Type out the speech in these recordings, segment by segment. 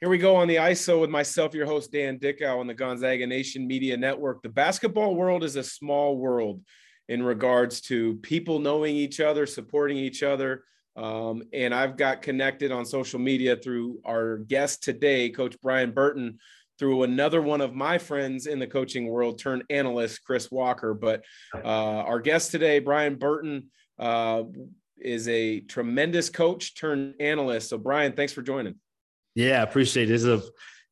Here we go on the ISO with myself, your host, Dan Dickau, on the Gonzaga Nation Media Network. The basketball world is a small world in regards to people knowing each other, supporting each other. Um, and I've got connected on social media through our guest today, Coach Brian Burton, through another one of my friends in the coaching world turned analyst, Chris Walker. But uh, our guest today, Brian Burton, uh, is a tremendous coach turned analyst. So, Brian, thanks for joining. Yeah, I appreciate it. It's a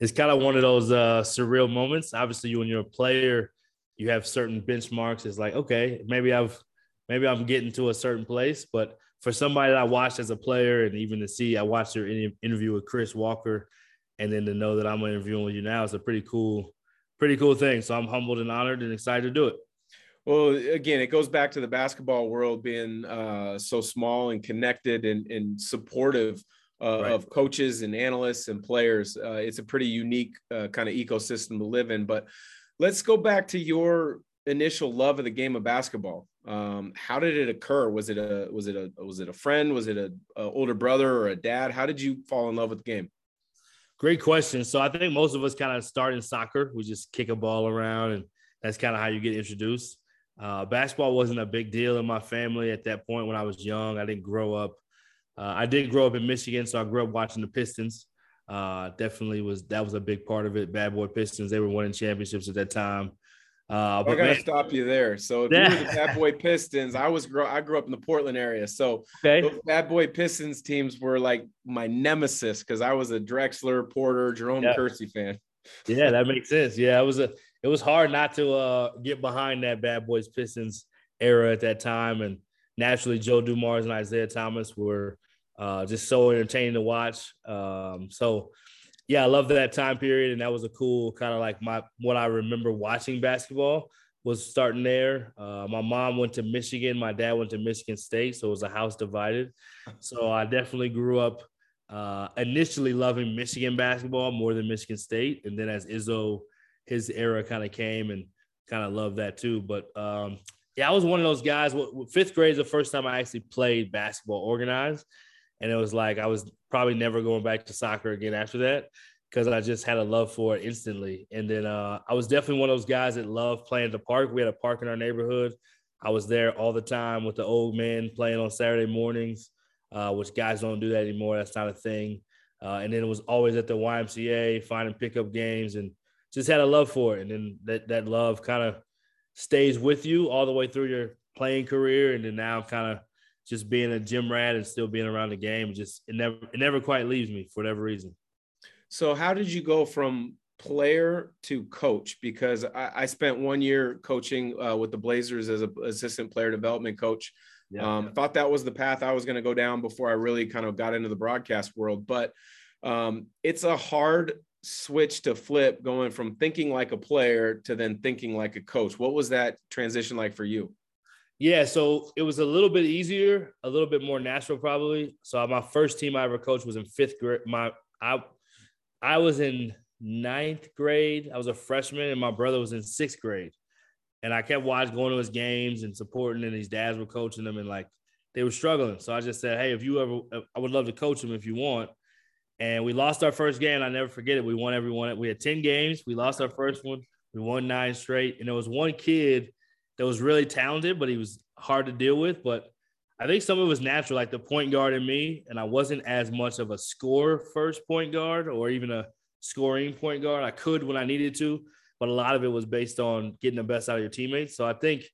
it's kind of one of those uh, surreal moments. Obviously, you when you're a player, you have certain benchmarks. It's like, okay, maybe I've maybe I'm getting to a certain place, but for somebody that I watched as a player, and even to see, I watched your interview with Chris Walker, and then to know that I'm interviewing with you now is a pretty cool, pretty cool thing. So I'm humbled and honored and excited to do it. Well, again, it goes back to the basketball world being uh, so small and connected and, and supportive uh, right. of coaches and analysts and players. Uh, it's a pretty unique uh, kind of ecosystem to live in. But let's go back to your initial love of the game of basketball. Um, how did it occur? Was it a was it a was it a friend? Was it a, a, older brother or a dad? How did you fall in love with the game? Great question. So I think most of us kind of start in soccer. We just kick a ball around, and that's kind of how you get introduced. Uh, basketball wasn't a big deal in my family at that point when I was young. I didn't grow up uh, I did grow up in Michigan, so I grew up watching the Pistons. Uh, definitely was that was a big part of it. Bad boy Pistons, they were winning championships at that time. Uh, but I gotta man, stop you there. So if yeah. you were the Bad Boy Pistons, I was grow I grew up in the Portland area, so okay. those Bad Boy Pistons teams were like my nemesis because I was a Drexler, Porter, Jerome yeah. Kersey fan. yeah, that makes sense. Yeah, it was a it was hard not to uh, get behind that Bad Boys Pistons era at that time, and naturally Joe Dumars and Isiah Thomas were uh, just so entertaining to watch. Um, so yeah, I love that time period, and that was a cool kind of like my what I remember watching basketball was starting there. Uh, my mom went to Michigan, my dad went to Michigan State, so it was a house divided. So I definitely grew up uh, initially loving Michigan basketball more than Michigan State, and then as Izzo his era kind of came and kind of loved that too. But um, yeah, I was one of those guys. Fifth grade is the first time I actually played basketball organized and it was like I was probably never going back to soccer again after that because I just had a love for it instantly. And then uh, I was definitely one of those guys that loved playing at the park. We had a park in our neighborhood. I was there all the time with the old men playing on Saturday mornings, uh, which guys don't do that anymore. That's not a thing. Uh, and then it was always at the YMCA, finding pickup games, and just had a love for it. And then that that love kind of stays with you all the way through your playing career. And then now kind of just being a gym rat and still being around the game, just it never it never quite leaves me for whatever reason. So how did you go from player to coach? Because I, I spent one year coaching uh, with the Blazers as an assistant player development coach. Yeah, um, yeah. Thought that was the path I was going to go down before I really kind of got into the broadcast world. But um, it's a hard switch to flip going from thinking like a player to then thinking like a coach. What was that transition like for you? Yeah, so it was a little bit easier, a little bit more natural, probably. So my first team I ever coached was in fifth grade. My I I was in ninth grade. I was a freshman, and my brother was in sixth grade. And I kept watching, going to his games and supporting, and his dads were coaching them, and like they were struggling. So I just said, "Hey, if you ever, I would love to coach them if you want." And we lost our first game. I never forget it. We won everyone. We had ten games. We lost our first one. We won nine straight, and there was one kid that was really talented, but he was hard to deal with. But I think some of it was natural, like the point guard in me, and I wasn't as much of a score first point guard or even a scoring point guard. I could when I needed to, but a lot of it was based on getting the best out of your teammates. So I think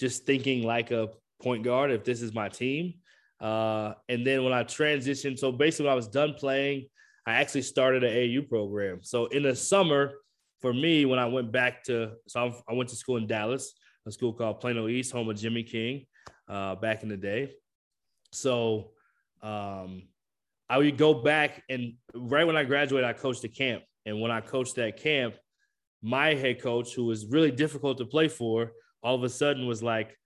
just thinking like a point guard, if this is my team. Uh, and then when I transitioned, so basically when I was done playing, I actually started an AU program. So in the summer, for me, when I went back to, so I went to school in Dallas a school called Plano East, home of Jimmy King, uh, back in the day. So um, I would go back and right when I graduated, I coached a camp. And when I coached that camp, my head coach, who was really difficult to play for, all of a sudden was like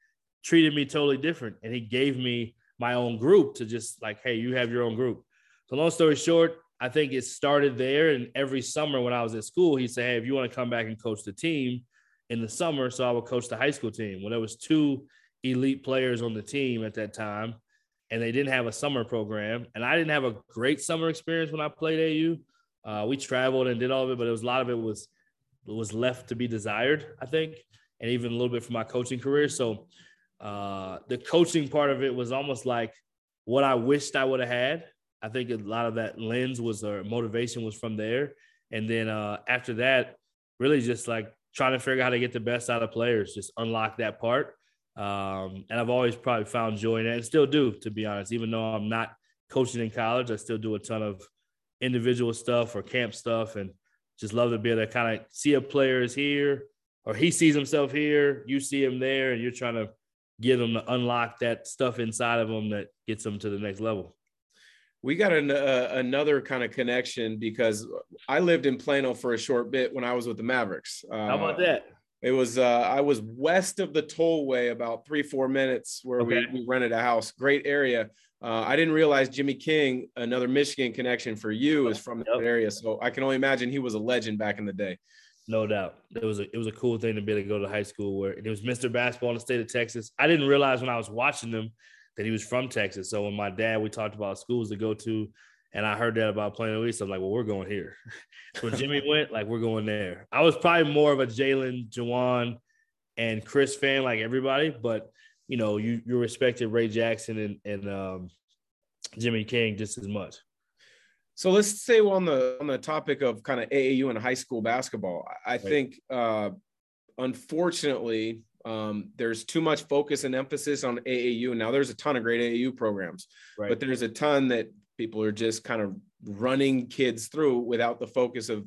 treated me totally different. And he gave me my own group to just like, hey, you have your own group. So long story short, I think it started there. And every summer when I was at school, he'd say, Hey, if you want to come back and coach the team, in the summer, so I would coach the high school team. When there was two elite players on the team at that time, and they didn't have a summer program, and I didn't have a great summer experience when I played AU. Uh, we traveled and did all of it, but it was a lot of it was was left to be desired, I think, and even a little bit for my coaching career. So uh, the coaching part of it was almost like what I wished I would have had. I think a lot of that lens was or motivation was from there. And then uh, after that, really just like trying to figure out how to get the best out of players, just unlock that part. Um, and I've always probably found joy in it and still do, to be honest. Even though I'm not coaching in college, I still do a ton of individual stuff or camp stuff and just love to be able to kind of see a player is here or he sees himself here, you see him there, and you're trying to get him to unlock that stuff inside of him that gets him to the next level. We got an, uh, another kind of connection because I lived in Plano for a short bit when I was with the Mavericks. Uh, How about that? It was uh, I was west of the tollway about three four minutes where okay. we, we rented a house. Great area. Uh, I didn't realize Jimmy King, another Michigan connection for you, is from that area. So I can only imagine he was a legend back in the day. No doubt, it was a it was a cool thing to be able to go to high school where it was Mr. Basketball in the state of Texas. I didn't realize when I was watching them that he was from Texas. So when my dad we talked about schools to go to, and I heard that about Plano East, I'm like, well, we're going here. when Jimmy went, like we're going there. I was probably more of a Jalen, Juwan, and Chris fan, like everybody, but you know, you you respected Ray Jackson and and um, Jimmy King just as much. So let's stay on the on the topic of kind of AAU and high school basketball. I right. think uh, unfortunately um, there's too much focus and emphasis on AAU. Now there's a ton of great AAU programs, right. but there's a ton that people are just kind of running kids through without the focus of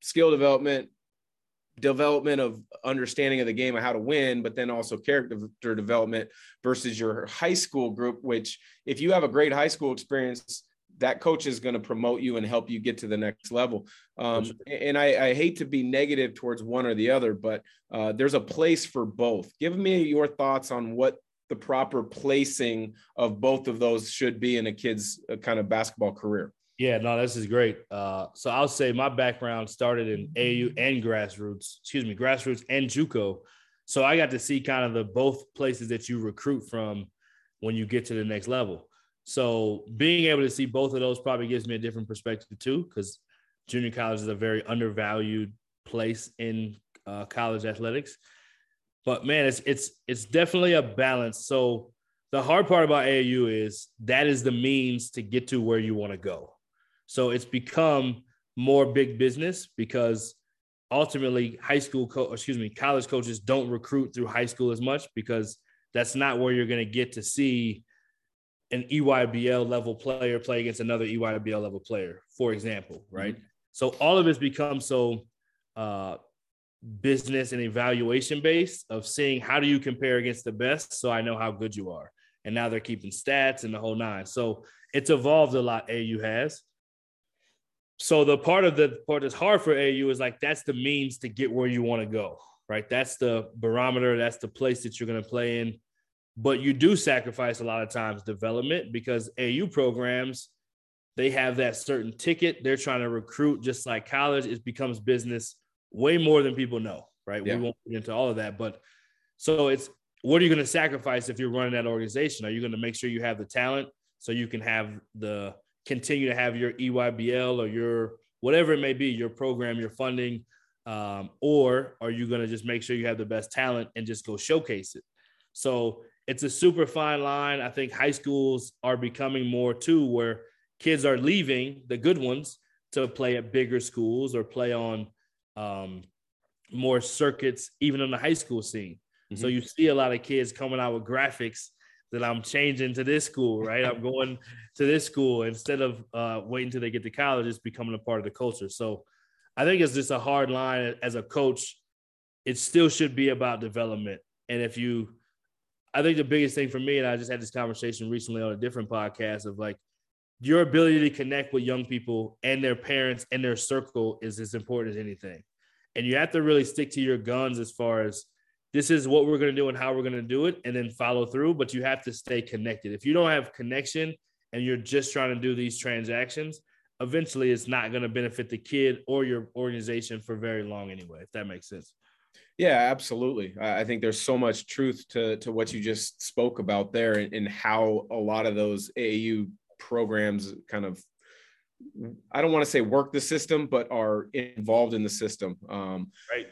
skill development, development of understanding of the game of how to win, but then also character development versus your high school group, which if you have a great high school experience, that coach is going to promote you and help you get to the next level. Um, and I, I, hate to be negative towards one or the other, but uh, there's a place for both. Give me your thoughts on what the proper placing of both of those should be in a kid's uh, kind of basketball career. Yeah, no, this is great. Uh, so I'll say my background started in AU and grassroots, excuse me, grassroots and JUCO. So I got to see kind of the both places that you recruit from when you get to the next level. So being able to see both of those probably gives me a different perspective too, because junior college is a very undervalued place in uh, college athletics. But man, it's it's it's definitely a balance. So the hard part about AAU is that is the means to get to where you want to go. So it's become more big business because ultimately high school co- excuse me college coaches don't recruit through high school as much because that's not where you're going to get to see an EYBL level player play against another EYBL level player, for example, right? Mm-hmm. So all of it's become so uh, business and evaluation based of seeing how do you compare against the best, so I know how good you are. And now they're keeping stats and the whole nine. So it's evolved a lot. AU has. So the part of the part that's hard for AU is like that's the means to get where you want to go, right? That's the barometer. That's the place that you're going to play in but you do sacrifice a lot of times development because AU programs they have that certain ticket they're trying to recruit just like college it becomes business way more than people know right? Yeah. we won't get into all of that but so it's what are you going to sacrifice if you're running that organization? Are you going to make sure you have the talent so you can have the continue to have your EYBL or your whatever it may be your program your funding um, or are you going to just make sure you have the best talent and just go showcase it? So it's a super fine line. I think high schools are becoming more too, where kids are leaving the good ones to play at bigger schools or play on um, more circuits, even in the high school scene. Mm-hmm. So you see a lot of kids coming out with graphics that I'm changing to this school, right? I'm going to this school instead of uh, waiting until they get to college. It's becoming a part of the culture. So I think it's just a hard line as a coach. It still should be about development. And if you I think the biggest thing for me, and I just had this conversation recently on a different podcast of like your ability to connect with young people and their parents and their circle is as important as anything. And you have to really stick to your guns as far as this is what we're going to do and how we're going to do it, and then follow through. But you have to stay connected. If you don't have connection and you're just trying to do these transactions, eventually it's not going to benefit the kid or your organization for very long anyway, if that makes sense. Yeah, absolutely. I think there's so much truth to to what you just spoke about there, and, and how a lot of those AAU programs kind of I don't want to say work the system, but are involved in the system. Um, right.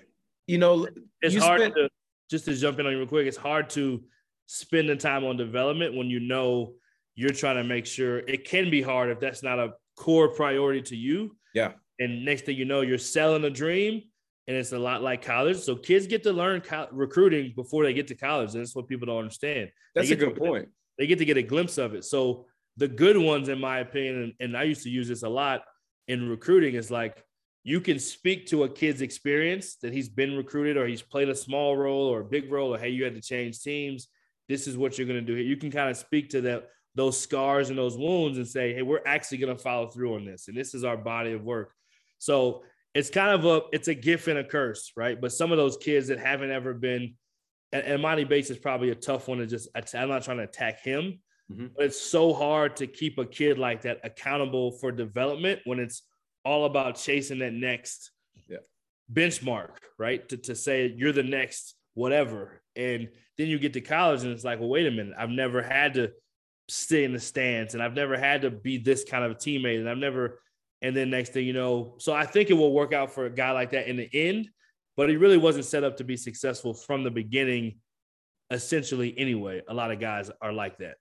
You know, it's you hard spent- to just to jump in on you real quick. It's hard to spend the time on development when you know you're trying to make sure it can be hard if that's not a core priority to you. Yeah. And next thing you know, you're selling a dream, and it's a lot like college. So kids get to learn co- recruiting before they get to college. And that's what people don't understand. That's a good to, point. They get to get a glimpse of it. So the good ones, in my opinion, and, and I used to use this a lot in recruiting, is like you can speak to a kid's experience that he's been recruited or he's played a small role or a big role, or hey, you had to change teams. This is what you're going to do. Here. You can kind of speak to that those scars and those wounds and say, hey, we're actually going to follow through on this, and this is our body of work. So it's kind of a it's a gift and a curse, right? But some of those kids that haven't ever been, and, and Emoni Bates is probably a tough one to just. I'm not trying to attack him, mm-hmm. but it's so hard to keep a kid like that accountable for development when it's all about chasing that next yeah. benchmark, right? To to say you're the next whatever, and then you get to college and it's like, well, wait a minute, I've never had to stay in the stands, and I've never had to be this kind of a teammate, and I've never and then next thing you know, so I think it will work out for a guy like that in the end, but he really wasn't set up to be successful from the beginning, essentially, anyway. A lot of guys are like that.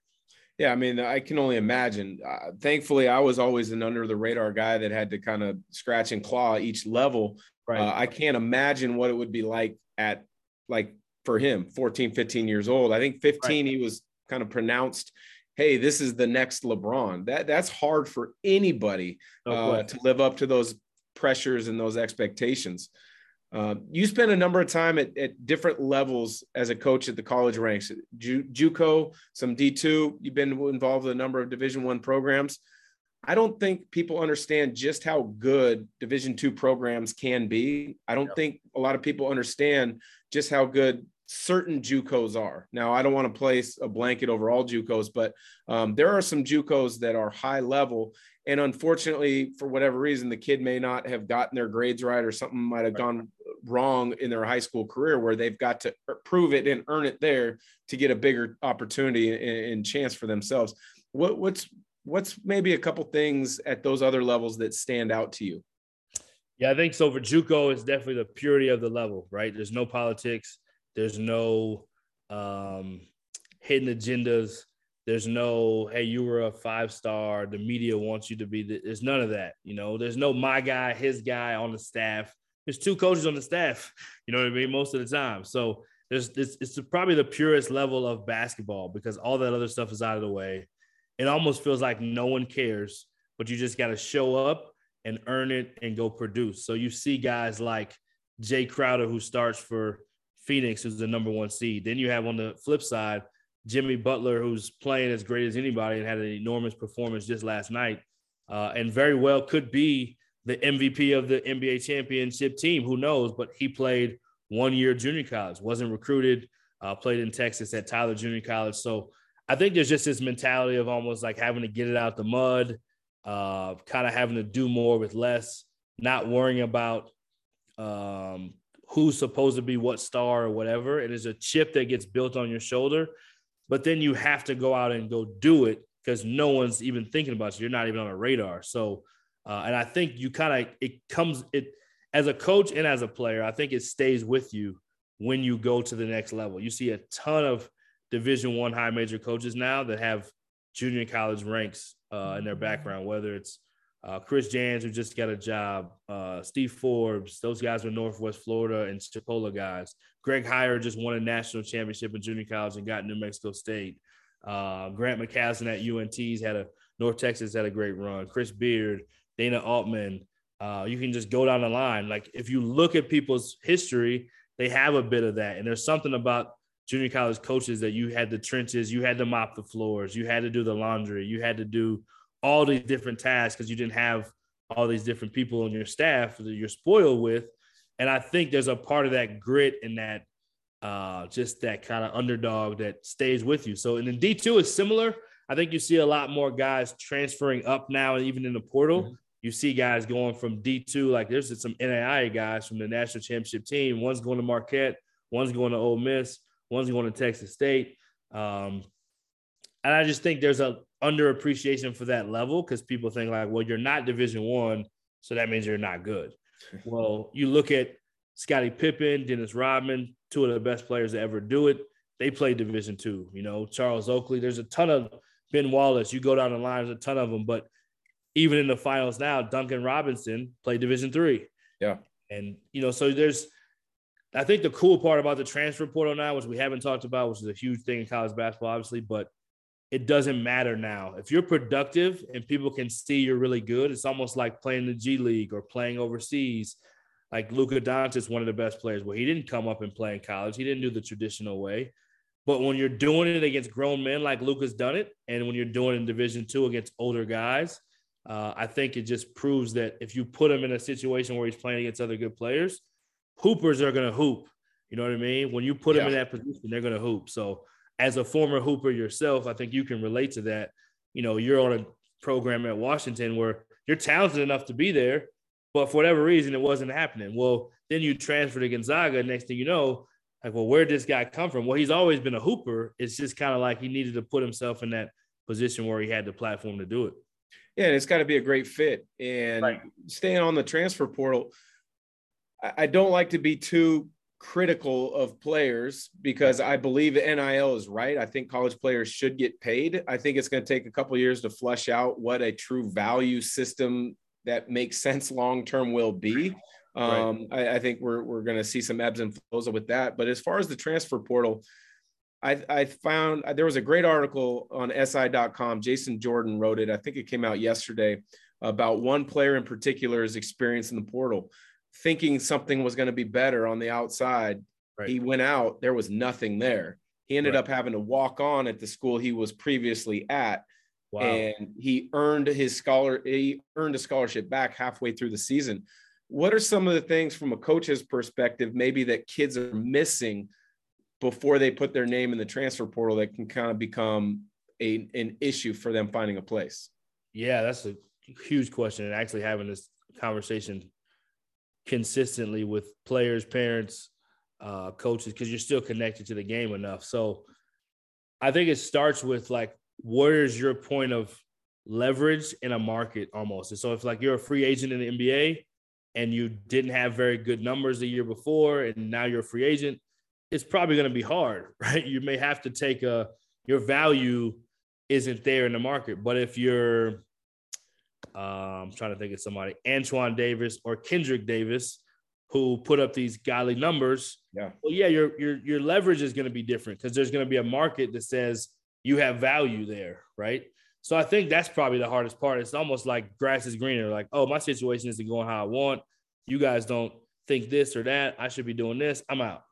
Yeah, I mean, I can only imagine. Uh, thankfully, I was always an under the radar guy that had to kind of scratch and claw each level. Right. Uh, I can't imagine what it would be like at like for him, 14, 15 years old. I think 15, right. he was kind of pronounced hey, this is the next LeBron. That that's hard for anybody uh, to live up to those pressures and those expectations. Uh, you spent a number of time at, at, different levels as a coach at the college ranks, Ju- JUCO, some D2. You've been involved with a number of Division One programs. I don't think people understand just how good Division two programs can be. I don't think a lot of people understand just how good certain JUCOs are. Now, I don't want to place a blanket over all JUCOs, but um, there are some JUCOs that are high level. And unfortunately, for whatever reason, the kid may not have gotten their grades right, or something might have gone wrong in their high school career where they've got to prove it and earn it there to get a bigger opportunity and, chance for themselves. What, what's what's maybe a couple things at those other levels that stand out to you? Yeah, I think so. For JUCO, it's definitely the purity of the level, right? There's no politics there's no um, hidden agendas. There's no, hey, you were a five star. The media wants you to be. The, there's none of that. You know, there's no my guy, his guy on the staff. There's two coaches on the staff. You know what I mean? Most of the time. So there's it's, it's probably the purest level of basketball because all that other stuff is out of the way. It almost feels like no one cares, but you just got to show up and earn it and go produce. So you see guys like Jae Crowder who starts for Phoenix, who's the number one seed. Then you have on the flip side, Jimmy Butler, who's playing as great as anybody and had an enormous performance just last night, uh, and very well could be the MVP of the NBA championship team. Who knows? But he played one year junior college, wasn't recruited, uh, played in Texas at Tyler Junior College. So I think there's just this mentality of almost like having to get it out the mud, uh, kind of having to do more with less, not worrying about um, who's supposed to be what star or whatever. It is a chip that gets built on your shoulder, but then you have to go out and go do it because no one's even thinking about you. You're not even on a radar. So, uh, and I think you kind of it comes it as a coach and as a player. I think it stays with you when you go to the next level. You see a ton of Division One high major coaches now that have junior college ranks uh, in their background, whether it's uh, Chris Jans, who just got a job, uh, Steve Forbes, those guys were Northwest Florida and Chipola guys. Greg Heiar just won a national championship in junior college and got New Mexico State. Uh, Grant McCasland at UNT's had a North Texas had a great run. Chris Beard, Dana Altman. Uh, you can just go down the line. Like if you look at people's history, they have a bit of that. And there's something about junior college coaches that you had the trenches, you had to mop the floors, you had to do the laundry, you had to do all these different tasks because you didn't have all these different people on your staff that you're spoiled with. And I think there's a part of that grit and that uh, just that kind of underdog that stays with you. So, and then D2 is similar. I think you see a lot more guys transferring up now, and even in the portal. Mm-hmm. You see guys going from D2, like there's some NAIA guys from the national championship team. One's going to Marquette, one's going to Ole Miss, one's going to Texas State. Um, And I just think there's a underappreciation for that level because people think like, well, you're not Division One, so that means you're not good. well, you look at Scottie Pippen, Dennis Rodman, two of the best players to ever do it. They played Division Two. You know, Charles Oakley. There's a ton of Ben Wallace. You go down the line, there's a ton of them. But even in the finals now, Duncan Robinson played Division Three. Yeah, and you know, so there's. I think the cool part about the transfer portal now, which we haven't talked about, which is a huge thing in college basketball, obviously, but it doesn't matter now. If you're productive and people can see you're really good, it's almost like playing the G League or playing overseas. Like Luka Doncic, one of the best players. Well, he didn't come up and play in college. He didn't do the traditional way. But when you're doing it against grown men like Luka's done it, and when you're doing it in Division two against older guys, uh, I think it just proves that if you put him in a situation where he's playing against other good players, hoopers are going to hoop. You know what I mean? When you put yeah. them in that position, they're going to hoop. So, as a former hooper yourself, I think you can relate to that. You know, you're on a program at Washington where you're talented enough to be there, but for whatever reason, it wasn't happening. Well, then you transfer to Gonzaga. Next thing you know, like, well, where did this guy come from? Well, he's always been a hooper. It's just kind of like he needed to put himself in that position where he had the platform to do it. Yeah, and it's got to be a great fit. And right. staying on the transfer portal, I don't like to be too critical of players because I believe NIL is right. I think college players should get paid. I think it's going to take a couple years to flush out what a true value system that makes sense long term will be. Um, right. I, I, think we're we're going to see some ebbs and flows with that. But as far as the transfer portal, I, I found there was a great article on SI.com. Jason Jordan wrote it. I think it came out yesterday about one player in particular's experience in the portal, thinking something was going to be better on the outside. Right. He went out, there was nothing there. He ended right. up having to walk on at the school he was previously at. Wow. And he earned his scholar, he earned a scholarship back halfway through the season what are some of the things from a coach's perspective maybe that kids are missing before they put their name in the transfer portal that can kind of become a, an issue for them finding a place yeah that's a huge question and actually having this conversation consistently with players parents uh, coaches because you're still connected to the game enough so i think it starts with like where's your point of leverage in a market almost and so if like you're a free agent in the nba and you didn't have very good numbers the year before and now you're a free agent, it's probably going to be hard, right? You may have to take a your value isn't there in the market. But if you're um, I'm trying to think of somebody, Antoine Davis or Kendric Davis, who put up these godly numbers. Yeah. Well, yeah, your your your leverage is going to be different because there's going to be a market that says you have value there, right? So I think that's probably the hardest part. It's almost like grass is greener. Like, oh, my situation isn't going how I want. You guys don't think this or that. I should be doing this. I'm out.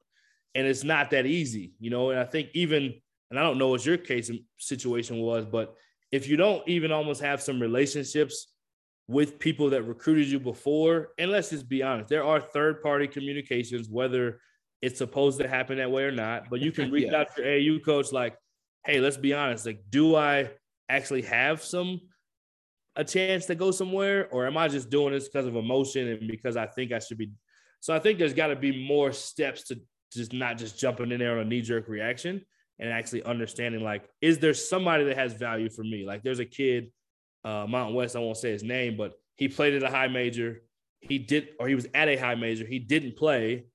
And it's not that easy, you know. And I think even, and I don't know what your case situation was, but if you don't even almost have some relationships with people that recruited you before, and let's just be honest, there are third party communications, whether it's supposed to happen that way or not. But you can reach yeah. out to your AU coach, like, hey, let's be honest. Like, do I actually have some a chance to go somewhere, or am I just doing this because of emotion and because I think I should be? So I think there's got to be more steps to just not just jumping in there on a knee jerk reaction and actually understanding like, is there somebody that has value for me? Like there's a kid, uh, Mountain West, I won't say his name, but he played at a high major. He did, or he was at a high major. He didn't play,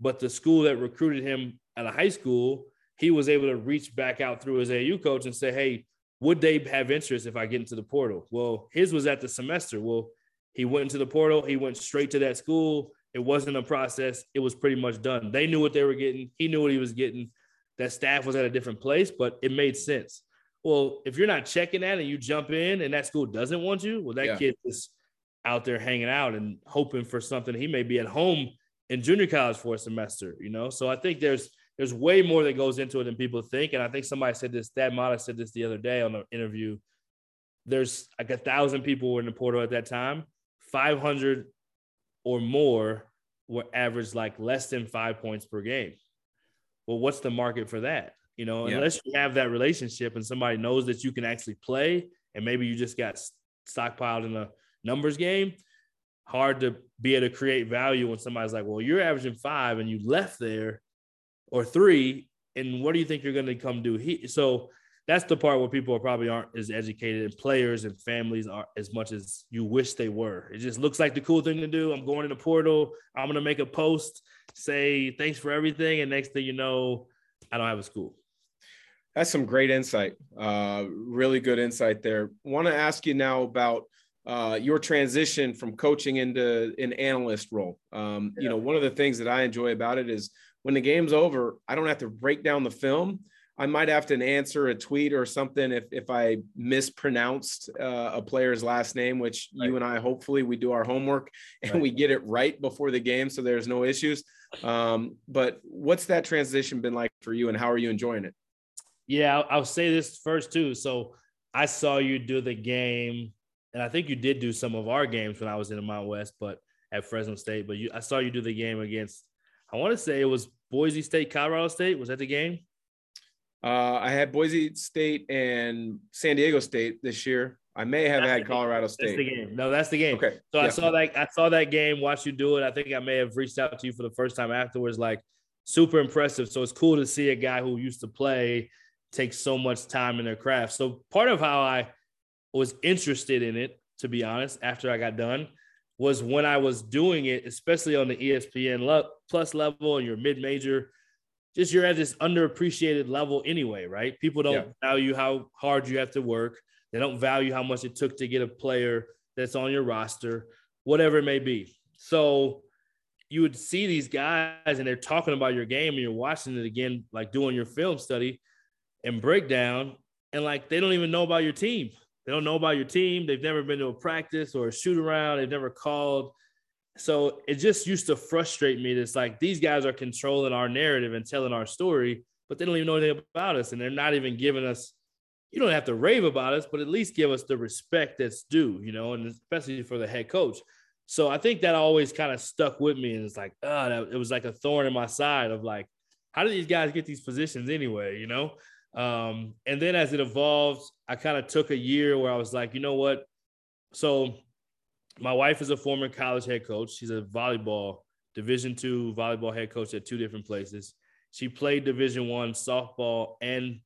but the school that recruited him at a high school, he was able to reach back out through his AU coach and say, hey, would they have interest if I get into the portal? Well, his was at the semester. Well, he went into the portal, he went straight to that school. It wasn't a process, it was pretty much done. They knew what they were getting, he knew what he was getting. That staff was at a different place, but it made sense. Well, if you're not checking that and you jump in and that school doesn't want you, well, that yeah. kid is out there hanging out and hoping for something. He may be at home in junior college for a semester, you know? So I think there's there's way more that goes into it than people think. And I think somebody said this, Thad Matta said this the other day on the interview. There's like a thousand people were in the portal at that time. 500 or more were averaged like less than five points per game. Well, what's the market for that? You know, yeah. unless you have that relationship and somebody knows that you can actually play, and maybe you just got stockpiled in a numbers game, hard to be able to create value when somebody's like, well, you're averaging five and you left there or three, and what do you think you're going to come do? He so that's the part where people probably aren't as educated and players and families are as much as you wish they were. It just looks like the cool thing to do. I'm going in the portal. I'm gonna make a post, say thanks for everything, and next thing you know, I don't have a school. That's some great insight. Uh, really good insight there. Want to ask you now about uh, your transition from coaching into an analyst role. Um, yeah. You know, one of the things that I enjoy about it is when the game's over, I don't have to break down the film. I might have to answer a tweet or something if if I mispronounced uh, a player's last name, which right. you and I hopefully we do our homework and right. we get it right before the game, so there's no issues. Um, but what's that transition been like for you, and how are you enjoying it? Yeah, I'll, I'll say this first too. So I saw you do the game, and I think you did do some of our games when I was in the Mount West, but at Fresno State. But you, I saw you do the game against. I want to say it was Boise State, Colorado State. Was that the game? Uh, I had Boise State and San Diego State this year. I may have that's had Colorado State. That's the game. No, that's the game. Okay. So yeah. I saw that. I saw that game. Watched you do it. I think I may have reached out to you for the first time afterwards. Like super impressive. So it's cool to see a guy who used to play take so much time in their craft. So part of how I was interested in it, to be honest, after I got done, was when I was doing it, especially on the ESPN plus level and your mid major just you're at this underappreciated level anyway, right? People don't yeah. value how hard you have to work. They don't value how much it took to get a player that's on your roster, whatever it may be. So you would see these guys and they're talking about your game and you're watching it again, like doing your film study and breakdown. And like they don't even know about your team. They don't know about your team. They've never been to a practice or a shoot around. They've never called so it just used to frustrate me. It's like these guys are controlling our narrative and telling our story, but they don't even know anything about us, and they're not even giving us. You don't have to rave about us, but at least give us the respect that's due, you know, and especially for the head coach. So I think that always kind of stuck with me, and it's like, oh, that, it was like a thorn in my side of like, how do these guys get these positions anyway, you know? Um, and then as it evolved, I kind of took a year where I was like, you know what? So my wife is a former college head coach. She's a volleyball Division two volleyball head coach at two different places. She played Division one softball and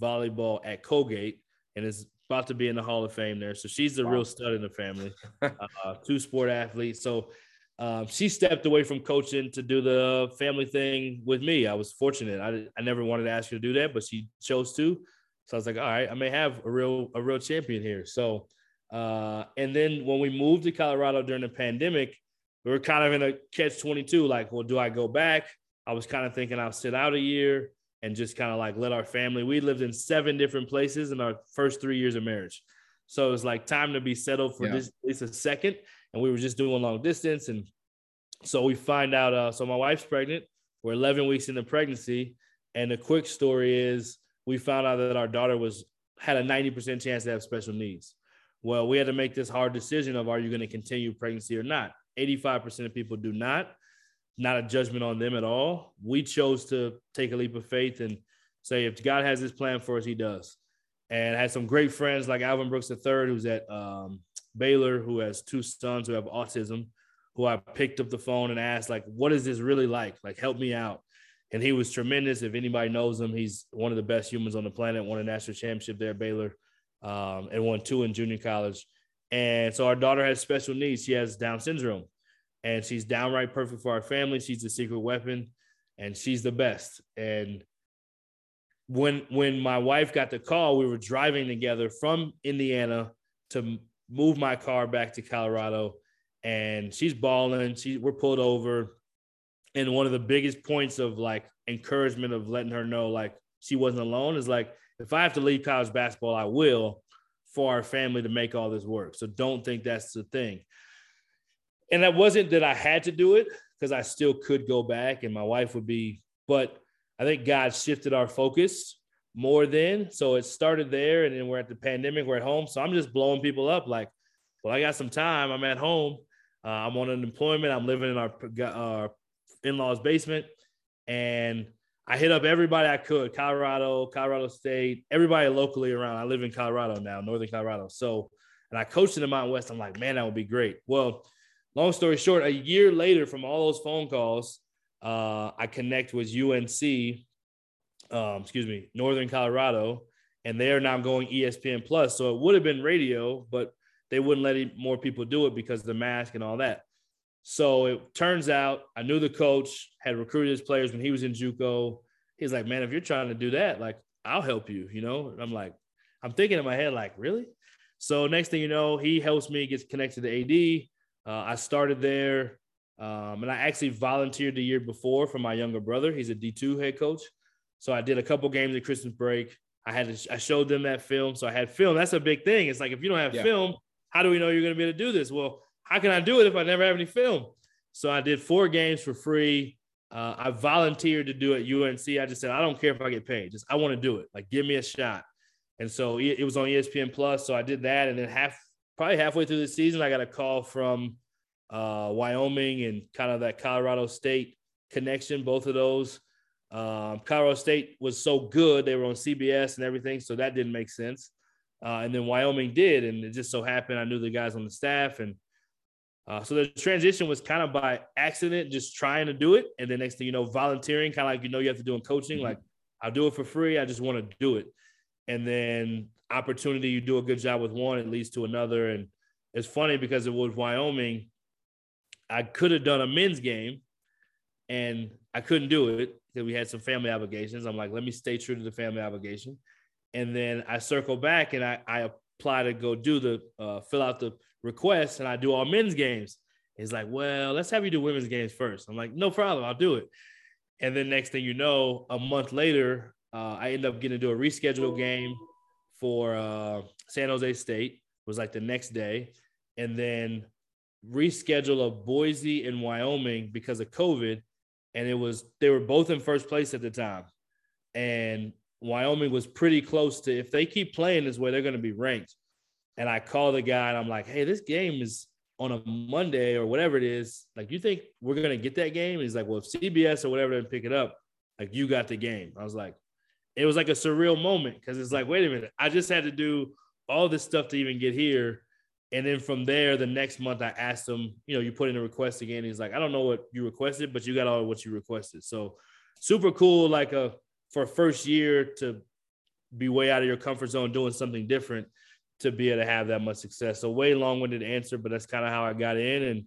volleyball at Colgate, and is about to be in the Hall of Fame there. So she's the wow. real stud in the family. uh, two sport athlete. So um, she stepped away from coaching to do the family thing with me. I was fortunate. I, I never wanted to ask her to do that, but she chose to. So I was like, all right, I may have a real a real champion here. So uh, and then when we moved to Colorado during the pandemic, we were kind of in a catch 22 like, well, do I go back? I was kind of thinking I'll sit out a year and just kind of like let our family. We lived in seven different places in our first three years of marriage. So it was like time to be settled for yeah. this at least a second. And we were just doing long distance. And so we find out, uh, so my wife's pregnant. We're 11 weeks into pregnancy. And the quick story is we found out that our daughter was had a 90% chance to have special needs. Well, we had to make this hard decision of are you going to continue pregnancy or not? 85% of people do not. Not a judgment on them at all. We chose to take a leap of faith and say, if God has this plan for us, he does. And I had some great friends like Alvin Brooks III, who's at um, Baylor, who has two sons who have autism, who I picked up the phone and asked, like, what is this really like? Like, help me out. And he was tremendous. If anybody knows him, he's one of the best humans on the planet, won a national championship there at Baylor um, and won two in junior college. And so our daughter has special needs. She has Down syndrome, and she's downright perfect for our family. She's the secret weapon, and she's the best. And when when my wife got the call, we were driving together from Indiana to move my car back to Colorado, and she's bawling. She we're pulled over, and one of the biggest points of like encouragement of letting her know like she wasn't alone is like if I have to leave college basketball, I will for our family to make all this work. So don't think that's the thing. And that wasn't that I had to do it because I still could go back and my wife would be, but I think God shifted our focus more then. So it started there and then we're at the pandemic, we're at home. So I'm just blowing people up like, well, I got some time. I'm at home. Uh, I'm on unemployment. I'm living in our, our in-laws basement and I hit up everybody I could Colorado, Colorado State, everybody locally around. I live in Colorado now, Northern Colorado. So, and I coached in the Mountain West. I'm like, man, that would be great. Well, long story short, a year later from all those phone calls, uh, I connect with UNC, um, excuse me, Northern Colorado. and they are now going ESPN Plus. So it would have been radio, but they wouldn't let any more people do it because the mask and all that. So it turns out I knew the coach had recruited his players when he was in JUCO. He's like, man, if you're trying to do that, like I'll help you, you know. And I'm like, I'm thinking in my head, like, really? So next thing you know, he helps me get connected to AD. Uh, I started there, um, and I actually volunteered the year before for my younger brother. He's a D2 head coach. So I did a couple games at Christmas break. I had to, I showed them that film. So I had film. That's a big thing. It's like if you don't have yeah. film, how do we know you're going to be able to do this? Well, how can I do it if I never have any film? So I did four games for free. Uh, I volunteered to do it UNC. I just said I don't care if I get paid. Just I want to do it. Like give me a shot. And so it, it was on ESPN Plus. So I did that, and then half probably halfway through the season, I got a call from uh, Wyoming and kind of that Colorado State connection. Both of those. Um, Colorado State was so good; they were on CBS and everything, so that didn't make sense. Uh, and then Wyoming did, and it just so happened I knew the guys on the staff, and uh, so the transition was kind of by accident, just trying to do it, and then next thing you know, volunteering, kind of like you know you have to do in coaching. Mm-hmm. Like I'll do it for free. I just want to do it, and then opportunity, you do a good job with one, it leads to another, and it's funny because it was Wyoming. I could have done a men's game, and I couldn't do it because we had some family obligations. I'm like, let me stay true to the family obligation, and then I circle back and I, I apply to go do the uh, fill out the request and I do all men's games. He's like, well, let's have you do women's games first. I'm like, no problem, I'll do it. And then next thing you know, a month later, uh, I end up getting to do a rescheduled game for uh, San Jose State. It was like the next day, and then reschedule a Boise and Wyoming because of COVID, and it was they were both in first place at the time, and Wyoming was pretty close to if they keep playing this way, they're going to be ranked and I call the guy and I'm like, hey, this game is on a Monday or whatever it is. Like, you think we're gonna get that game? he's like, well, if CBS or whatever didn't pick it up, like you got the game. I was like, it was like a surreal moment because it's like, wait a minute, I just had to do all this stuff to even get here. And then from there, the next month, I asked him, you know, you put in a request again. He's like, I don't know what you requested, but you got all what you requested. So super cool, like a for a first year to be way out of your comfort zone doing something different to be able to have that much success. So way long-winded answer, but that's kind of how I got in. And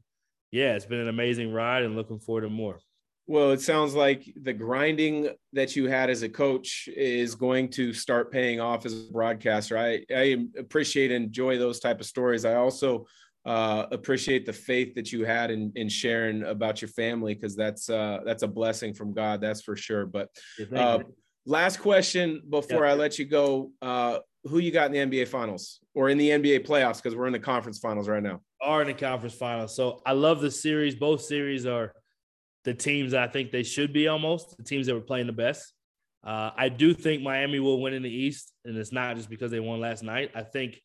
yeah, it's been an amazing ride and looking forward to more. Well, it sounds like the grinding that you had as a coach is going to start paying off as a broadcaster. I, I appreciate and enjoy those type of stories. I also uh, appreciate the faith that you had in, in sharing about your family because that's uh, that's a blessing from God, that's for sure. But uh, last question before yeah. I let you go: uh, Who you got in the NBA Finals? or in the NBA playoffs because we're in the conference finals right now. Are in the conference finals. So I love the series. Both series are the teams I think they should be almost the teams that were playing the best. Uh, I do think Miami will win in the East, and it's not just because they won last night. I think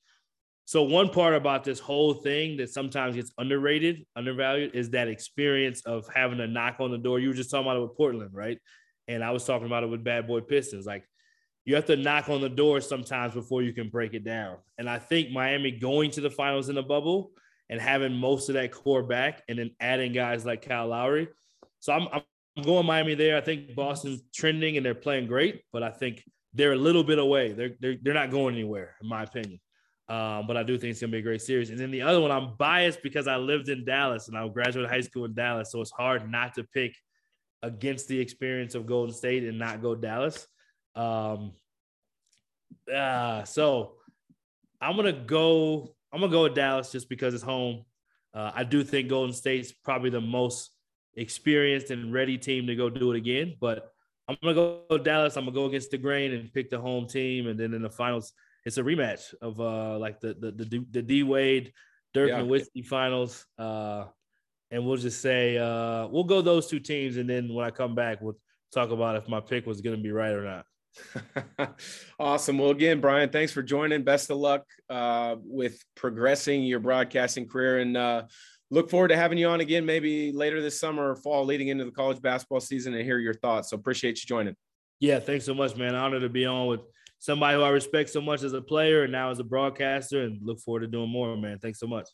so. One part about this whole thing that sometimes gets underrated, undervalued, is that experience of having a knock on the door. You were just talking about it with Portland, right? And I was talking about it with Bad Boy Pistons. Like you have to knock on the door sometimes before you can break it down. And I think Miami going to the finals in the bubble and having most of that core back and then adding guys like Kyle Lowry. So I'm, I'm going Miami there. I think Boston's trending and they're playing great, but I think they're a little bit away. They're, they're, they're not going anywhere, in my opinion. Um, but I do think it's going to be a great series. And then the other one, I'm biased because I lived in Dallas and I graduated high school in Dallas. So it's hard not to pick against the experience of Golden State and not go Dallas. Um, uh, so I'm gonna go. I'm gonna go with Dallas just because it's home. Uh, I do think Golden State's probably the most experienced and ready team to go do it again. But I'm gonna go Dallas. I'm gonna go against the grain and pick the home team, and then in the finals, it's a rematch of uh like the the the, the D Wade Dirk yeah. Nowitzki finals. Uh, and we'll just say uh we'll go those two teams, and then when I come back, we'll talk about if my pick was gonna be right or not. awesome. Well, again, Brian, thanks for joining. Best of luck uh, with progressing your broadcasting career and uh, look forward to having you on again, maybe later this summer or fall leading into the college basketball season and hear your thoughts. So appreciate you joining. Yeah, thanks so much, man. Honored to be on with somebody who I respect so much as a player and now as a broadcaster and look forward to doing more, man. Thanks so much.